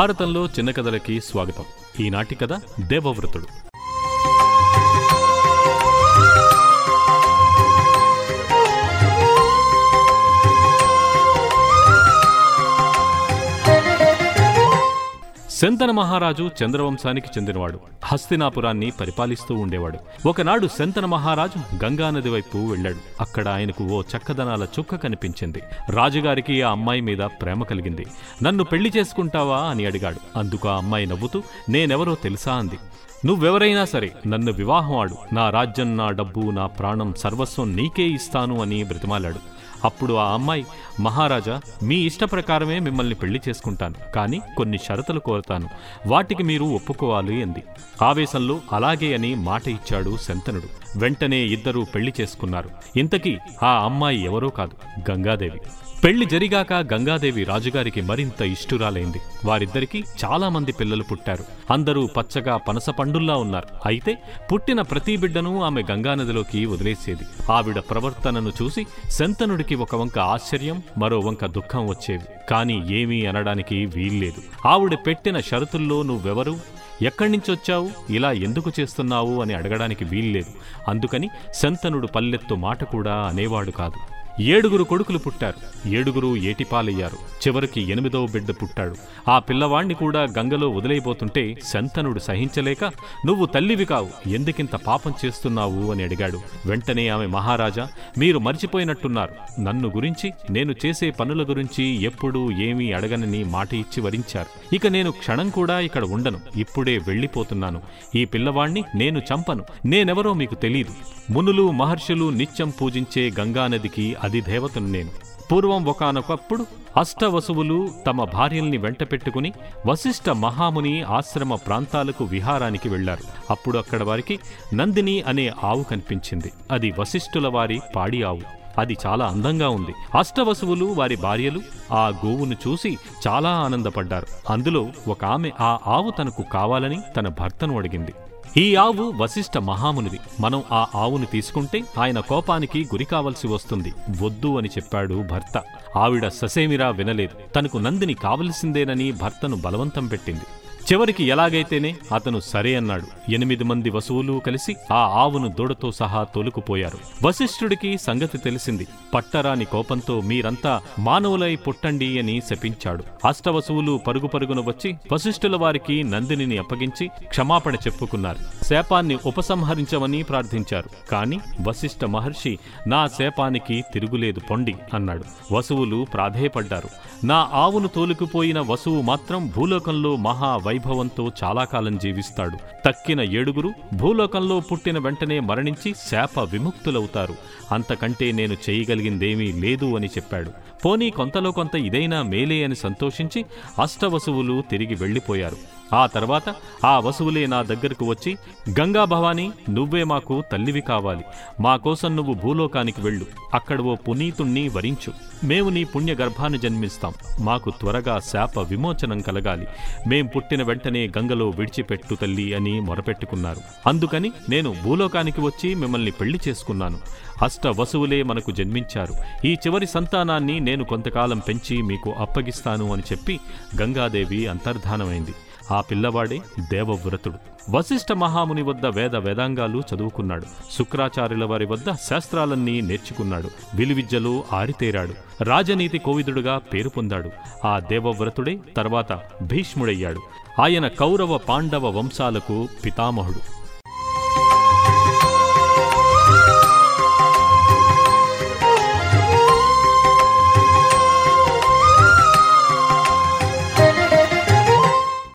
భారతంలో చిన్న కథలకి స్వాగతం. ఈనాటి కథ దేవవ్రతుడు. శంతన మహారాజు చంద్రవంశానికి చెందినవాడు. హస్తినాపురాన్ని పరిపాలిస్తూ ఉండేవాడు. ఒకనాడు శంతన మహారాజు గంగానది వైపు వెళ్ళాడు. అక్కడ ఆయనకు ఓ చక్కదనాల చుక్క కనిపించింది. రాజుగారికి ఆ అమ్మాయి మీద ప్రేమ కలిగింది. నన్ను పెళ్ళి చేసుకుంటావా? అని అడిగాడు. అందుకు ఆ అమ్మాయి నవ్వుతూ నేనెవరో తెలుసా? అంది. నువ్వెవరైనా సరే నన్ను వివాహం ఆడు. నా రాజ్యం నా డబ్బు నా ప్రాణం సర్వస్వం నీకే ఇస్తాను అని బ్రతిమాలాడు. అప్పుడు ఆ అమ్మాయి మహారాజా మీ ఇష్ట ప్రకారమే మిమ్మల్ని పెళ్ళి చేసుకుంటాను కానీ కొన్ని షరతులు కోరతాను. వాటికి మీరు ఒప్పుకోవాలి అంది. ఆవేశంలో అలాగే అని మాట ఇచ్చాడు శంతనుడు. వెంటనే ఇద్దరూ పెళ్ళి చేసుకున్నారు. ఇంతకీ ఆ అమ్మాయి ఎవరో కాదు గంగాదేవి. పెళ్ళి జరిగాక గంగాదేవి రాజుగారికి మరింత ఇష్టురాలైంది. వారిద్దరికీ చాలా మంది పిల్లలు పుట్టారు. అందరూ పచ్చగా పనస పండుల్లా ఉన్నారు. అయితే పుట్టిన ప్రతి బిడ్డను ఆమె గంగానదిలోకి వదిలేసేది. ఆవిడ ప్రవర్తనను చూసి శంతనుడికి ఒక వంక ఆశ్చర్యం మరో వంక దుఃఖం వచ్చేవి కాని ఏమీ అనడానికి వీల్లేదు. ఆవిడ పెట్టిన షరతుల్లో నువ్వెవరు? ఎక్కడి నుంచి వచ్చావు? ఇలా ఎందుకు చేస్తున్నావు? అని అడగడానికి వీల్లేదు. అందుకని శంతనుడు పల్లెత్తు మాట కూడా అనేవాడు కాదు. ఏడుగురు కొడుకులు పుట్టారు. ఏడుగురు ఏటిపాలయ్యారు. చివరికి ఎనిమిదవ బిడ్డ పుట్టాడు. ఆ పిల్లవాణ్ణి కూడా గంగలో వదిలైపోతుంటే శంతనుడు సహించలేక నువ్వు తల్లివి కావు. ఎందుకింత పాపం చేస్తున్నావు? అని అడిగాడు. వెంటనే ఆమె మహారాజా మీరు మర్చిపోయినట్టున్నారు. నన్ను గురించి నేను చేసే పనుల గురించి ఎప్పుడూ ఏమీ అడగనని మాట ఇచ్చి వరించారు. ఇక నేను క్షణం కూడా ఇక్కడ ఉండను. ఇప్పుడే వెళ్ళిపోతున్నాను. ఈ పిల్లవాణ్ణి నేను చంపను. నేనెవరో మీకు తెలీదు. మునులు మహర్షులు నిత్యం పూజించే గంగానదికి అధిదేవతను నేను. పూర్వం ఒకనొకప్పుడు అష్టవసువులు తమ భార్యల్ని వెంట పెట్టుకుని వశిష్ఠ మహాముని ఆశ్రమ ప్రాంతాలకు విహారానికి వెళ్ళారు అప్పుడు అక్కడ వారికి నందిని అనే ఆవు కనిపించింది. అది వశిష్ఠుల వారి పాడి ఆవు. అది చాలా అందంగా ఉంది. అష్టవసువులు వారి భార్యలు ఆ గోవును చూసి చాలా ఆనందపడ్డారు. అందులో ఒక ఆమె ఆ ఆవు తనకు కావాలని తన భర్తను అడిగింది. ఈ ఆవు వశిష్ఠ మహామునిది. మనం ఆ ఆవును తీసుకుంటే ఆయన కోపానికి గురి కావలసి వస్తుంది. వద్దు అని చెప్పాడు భర్త. ఆవిడ ససేమిరా వినలేదు. తనకు నందిని కావలసిందేనని భర్తను బలవంతం పెట్టింది. చివరికి ఎలాగైతేనే అతను సరే అన్నాడు. ఎనిమిది మంది వసువులు కలిసి ఆ ఆవును దూడతో సహా తోలుకుపోయారు. వశిష్ఠుడికి సంగతి తెలిసింది. పట్టరాని కోపంతో మీరంతా మానవులై పుట్టండి అని శపించాడు. అష్టవసువులు పరుగు పరుగున వచ్చి వశిష్ఠుల వారికి నందినిని అప్పగించి క్షమాపణ చెప్పుకున్నారు. శాపాన్ని ఉపసంహరించమని ప్రార్థించారు. కాని వశిష్ఠ మహర్షి నా శాపానికి తిరుగులేదు పొండి అన్నాడు. వసువులు ప్రాధేయపడ్డారు. నా ఆవును తోలుకుపోయిన వసువు మాత్రం భూలోకంలో మహా వైభవంతో చాలా కాలం జీవిస్తాడు. తక్కిన ఏడుగురు భూలోకంలో పుట్టిన వెంటనే మరణించి శాప విముక్తులవుతారు. అంతకంటే నేను చేయగలిగిందేమీ లేదు అని చెప్పాడు. పోనీ కొంతలో కొంత ఇదైనా మేలే అని సంతోషించి అష్టవసువులు తిరిగి వెళ్ళిపోయారు. ఆ తర్వాత ఆ వసువులే నా దగ్గరకు వచ్చి గంగా భవానీ నువ్వే మాకు తల్లివి కావాలి. మా కోసం నువ్వు భూలోకానికి వెళ్ళు. అక్కడ ఓ పునీతుణ్ణి వరించు. మేము నీ పుణ్య గర్భాన్ని జన్మిస్తాం. మాకు త్వరగా శాప విమోచనం కలగాలి. మేం పుట్టిన వెంటనే గంగలో విడిచిపెట్టు తల్లి అని మొరపెట్టుకున్నారు. అందుకని నేను భూలోకానికి వచ్చి మిమ్మల్ని పెళ్ళి చేసుకున్నాను. అష్ట వసువులే మనకు జన్మించారు. ఈ చివరి సంతానాన్ని నేను కొంతకాలం పెంచి మీకు అప్పగిస్తాను అని చెప్పి గంగాదేవి అంతర్ధానమైంది. ఆ పిల్లవాడే దేవవ్రతుడు. వశిష్ఠ మహాముని వద్ద వేద వేదాంగాలు చదువుకున్నాడు. శుక్రాచార్యుల వారి వద్ద శాస్త్రాలన్నీ నేర్చుకున్నాడు. విలువిద్యలో ఆరితేరాడు. రాజనీతి కోవిదుడుగా పేరు పొందాడు. ఆ దేవవ్రతుడే తర్వాత భీష్ముడయ్యాడు. ఆయన కౌరవ పాండవ వంశాలకు పితామహుడు.